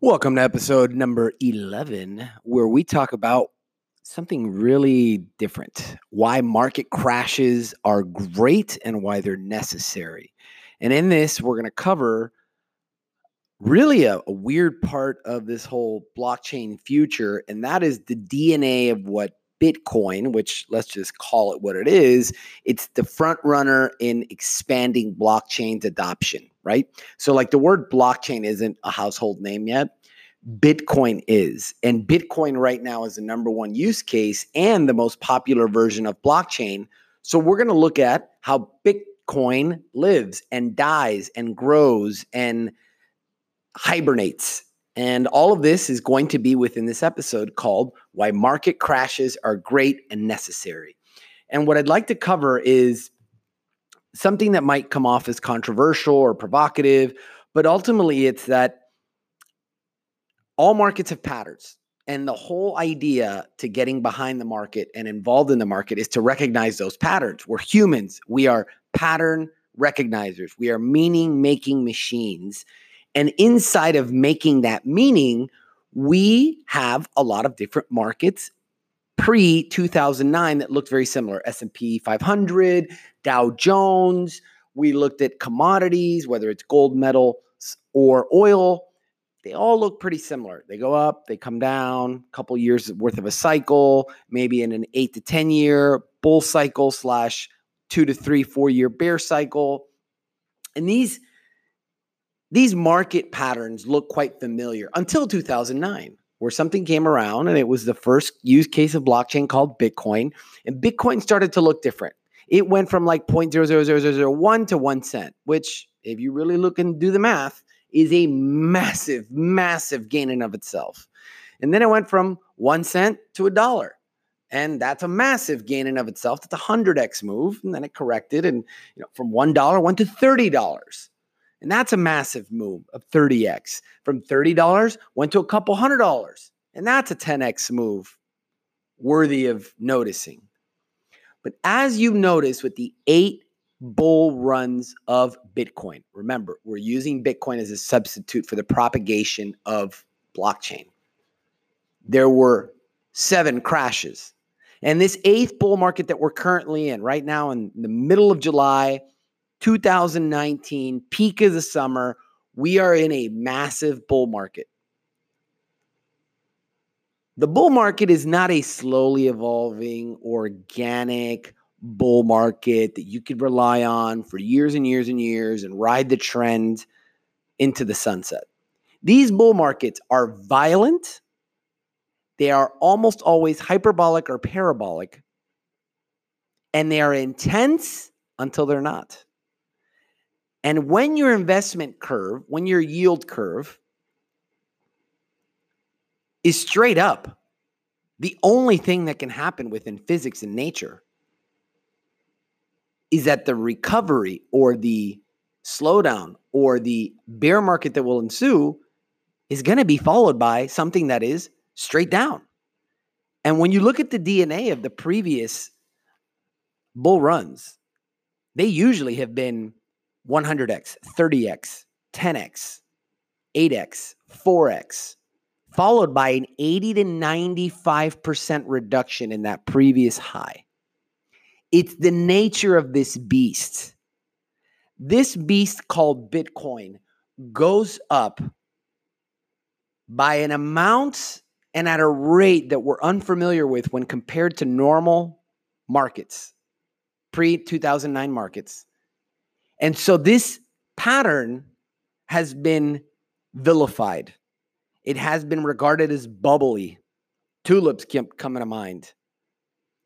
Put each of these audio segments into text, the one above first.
Welcome to episode number 11, where we talk about something really different why market crashes are great and why they're necessary. And in this, we're going to cover really a, a, weird part of this whole blockchain future, and that is the DNA of what Bitcoin, which let's just call it what it is, it's the front runner in expanding blockchain's adoption, right? So, like the word blockchain isn't a household name yet. Bitcoin is. And Bitcoin right now is the number one use case and the most popular version of blockchain. So, we're going to look at how Bitcoin lives and dies and grows and hibernates and all of this is going to be within this episode called Why Market Crashes Are Great and Necessary. And what I'd like to cover is something that might come off as controversial or provocative, but ultimately it's that all markets have patterns. And the whole idea to getting behind the market and involved in the market is to recognize those patterns. We're humans, we are pattern recognizers, we are meaning making machines. And inside of making that meaning, we have a lot of different markets pre 2009 that looked very similar. S&P 500, Dow Jones, we looked at commodities whether it's gold metal or oil. They all look pretty similar. They go up they come down a couple years worth of a cycle maybe in an 8 to 10 year bull cycle slash 2 to 3 4 year bear cycle. And these these market patterns look quite familiar until 2009, where something came around and it was the first use case of blockchain called Bitcoin. And Bitcoin started to look different. It went from like 0.00001 to one cent, which, if you really look and do the math, is a massive, massive gain in of itself. And then it went from one cent to a dollar. And that's a massive gain in of itself. That's a 100x move. And then it corrected and you know, from $1 went to $30. And that's a massive move of 30x. From $30 went to a couple hundred dollars. And that's a 10x move worthy of noticing. But as you notice with the eight bull runs of Bitcoin, remember, we're using Bitcoin as a substitute for the propagation of blockchain. There were seven crashes. And this eighth bull market that we're currently in right now in the middle of July, 2019, peak of the summer, we are in a massive bull market. The bull market is not a slowly evolving, organic bull market that you could rely on for years and years and years and ride the trend into the sunset. These bull markets are violent, they are almost always hyperbolic or parabolic, and they are intense until they're not. And when your investment curve, when your yield curve is straight up, the only thing that can happen within physics and nature is that the recovery or the slowdown or the bear market that will ensue is going to be followed by something that is straight down. And when you look at the DNA of the previous bull runs, they usually have been 100x, 30x, 10x, 8x, 4x, followed by an 80 to 95% reduction in that previous high. It's the nature of this beast. This beast called Bitcoin goes up by an amount and at a rate that we're unfamiliar with when compared to normal markets, pre 2009 markets. And so this pattern has been vilified. It has been regarded as bubbly. Tulips keep coming to mind.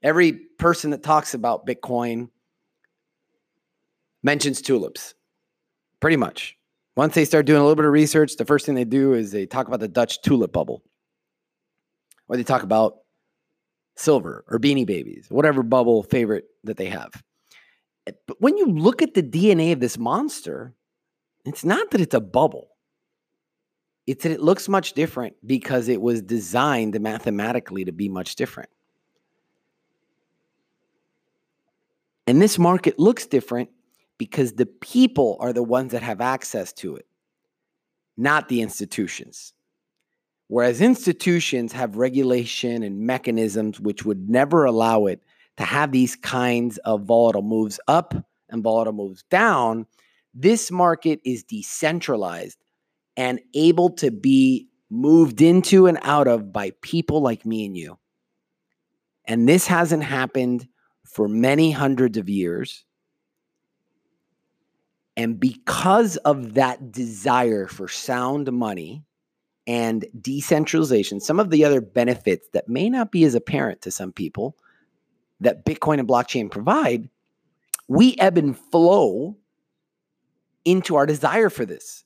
Every person that talks about Bitcoin mentions tulips, pretty much. Once they start doing a little bit of research, the first thing they do is they talk about the Dutch tulip bubble, or they talk about silver or beanie babies, whatever bubble favorite that they have. But when you look at the DNA of this monster, it's not that it's a bubble. It's that it looks much different because it was designed mathematically to be much different. And this market looks different because the people are the ones that have access to it, not the institutions. Whereas institutions have regulation and mechanisms which would never allow it to have these kinds of volatile moves up and volatile moves down. This market is decentralized and able to be moved into and out of by people like me and you. And this hasn't happened for many hundreds of years. And because of that desire for sound money and decentralization, some of the other benefits that may not be as apparent to some people that Bitcoin and blockchain provide, we ebb and flow into our desire for this.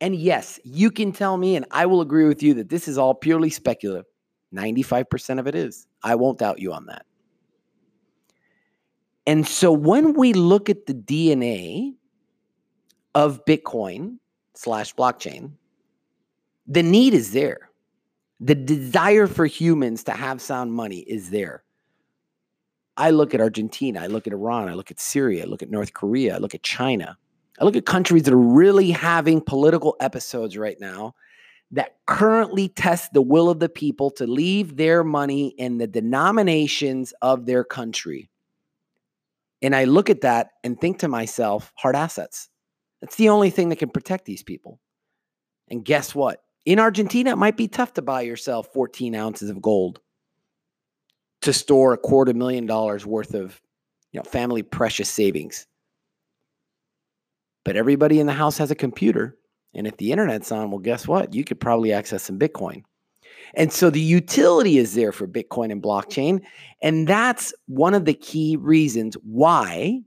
And yes, you can tell me, and I will agree with you that this is all purely speculative. 95% of it is. I won't doubt you on that. And so when we look at the DNA of Bitcoin slash blockchain, the need is there. The desire for humans to have sound money is there. I look at Argentina, I look at Iran, I look at Syria, I look at North Korea, I look at China. I look at countries that are really having political episodes right now that currently test the will of the people to leave their money in the denominations of their country. And I look at that and think to myself, hard assets. That's the only thing that can protect these people. And guess what? In Argentina, it might be tough to buy yourself 14 ounces of gold to store a quarter million dollars worth of you know, family precious savings. But everybody in the house has a computer. And if the internet's on, well, guess what? You could probably access some Bitcoin. And so the utility is there for Bitcoin and blockchain. And that's one of the key reasons why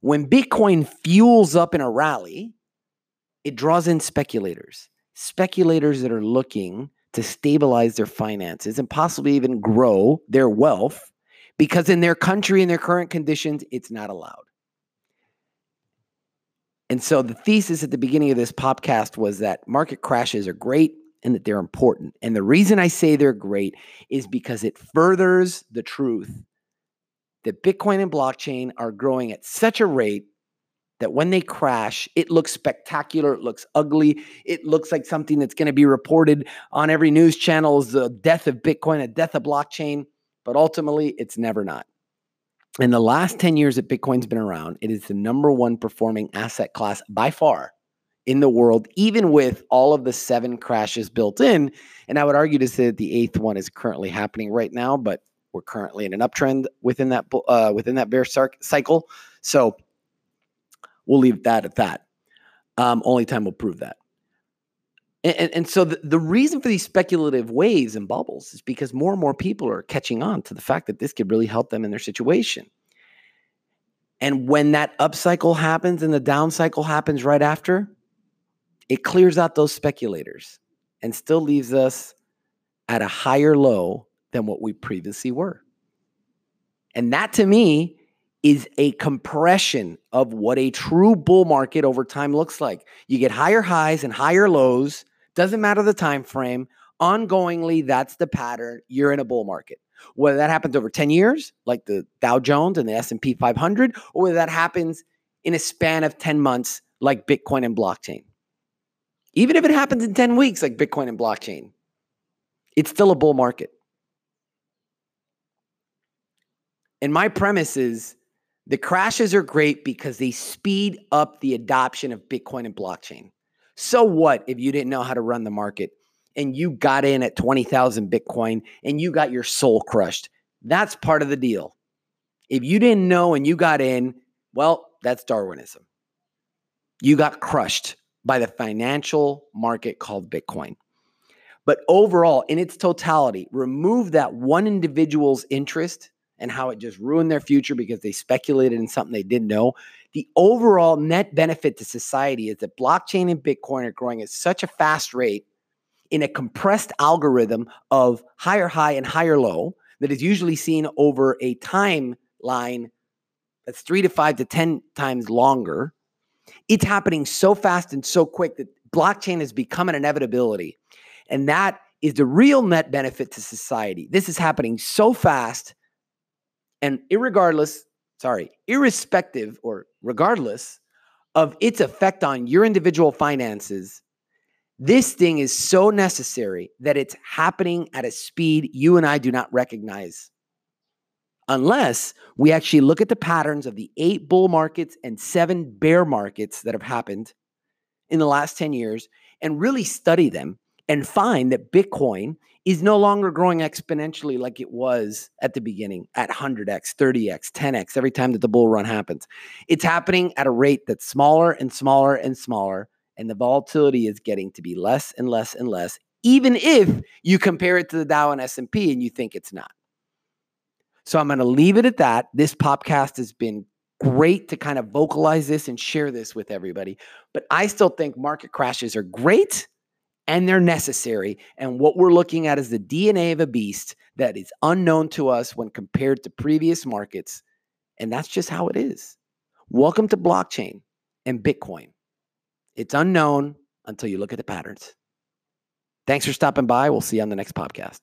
when Bitcoin fuels up in a rally, it draws in speculators, speculators that are looking to stabilize their finances and possibly even grow their wealth because in their country, in their current conditions, it's not allowed. And so the thesis at the beginning of this podcast was that market crashes are great and that they're important. And the reason I say they're great is because it furthers the truth that Bitcoin and blockchain are growing at such a rate that when they crash, it looks spectacular, it looks ugly, it looks like something that's going to be reported on every news channel as the death of Bitcoin, a death of blockchain, but ultimately it's never not. In the last 10 years that Bitcoin's been around, it is the number one performing asset class by far in the world, even with all of the seven crashes built in. And I would argue to say that the eighth one is currently happening right now, but we're currently in an uptrend within that uh, within that bear cycle. So we'll leave that at that. Um, only time will prove that. And, and, and so the, the reason for these speculative waves and bubbles is because more and more people are catching on to the fact that this could really help them in their situation. And when that upcycle happens and the down cycle happens right after, it clears out those speculators and still leaves us at a higher low than what we previously were. And that to me is a compression of what a true bull market over time looks like. You get higher highs and higher lows, doesn't matter the time frame. Ongoingly, that's the pattern. You're in a bull market. Whether that happens over 10 years, like the Dow Jones and the S&P 500, or whether that happens in a span of 10 months like Bitcoin and blockchain. Even if it happens in 10 weeks like Bitcoin and blockchain, it's still a bull market. And my premise is the crashes are great because they speed up the adoption of Bitcoin and blockchain. So what if you didn't know how to run the market and you got in at 20,000 Bitcoin and you got your soul crushed? That's part of the deal. If you didn't know and you got in, well, that's Darwinism. You got crushed by the financial market called Bitcoin. But overall, in its totality, remove that one individual's interest and how it just ruined their future because they speculated in something they didn't know. The overall net benefit to society is that blockchain and Bitcoin are growing at such a fast rate in a compressed algorithm of higher high and higher low that is usually seen over a timeline that's three to five to 10 times longer. It's happening so fast and so quick that blockchain has become an inevitability. And that is the real net benefit to society. This is happening so fast and irregardless, sorry, irrespective or regardless of its effect on your individual finances, This thing is so necessary that it's happening at a speed you and I do not recognize. Unless we actually look at the patterns of the eight bull markets and seven bear markets that have happened in the last 10 years and really study them and find that Bitcoin is no longer growing exponentially like it was at the beginning at 100x, 30x, 10x every time that the bull run happens. It's happening at a rate that's smaller and smaller and smaller and the volatility is getting to be less and less and less even if you compare it to the Dow and S&P and you think it's not. So I'm going to leave it at that. This podcast has been great to kind of vocalize this and share this with everybody, but I still think market crashes are great and they're necessary. And what we're looking at is the DNA of a beast that is unknown to us when compared to previous markets. And that's just how it is. Welcome to blockchain and Bitcoin. It's unknown until you look at the patterns. Thanks for stopping by. We'll see you on the next podcast.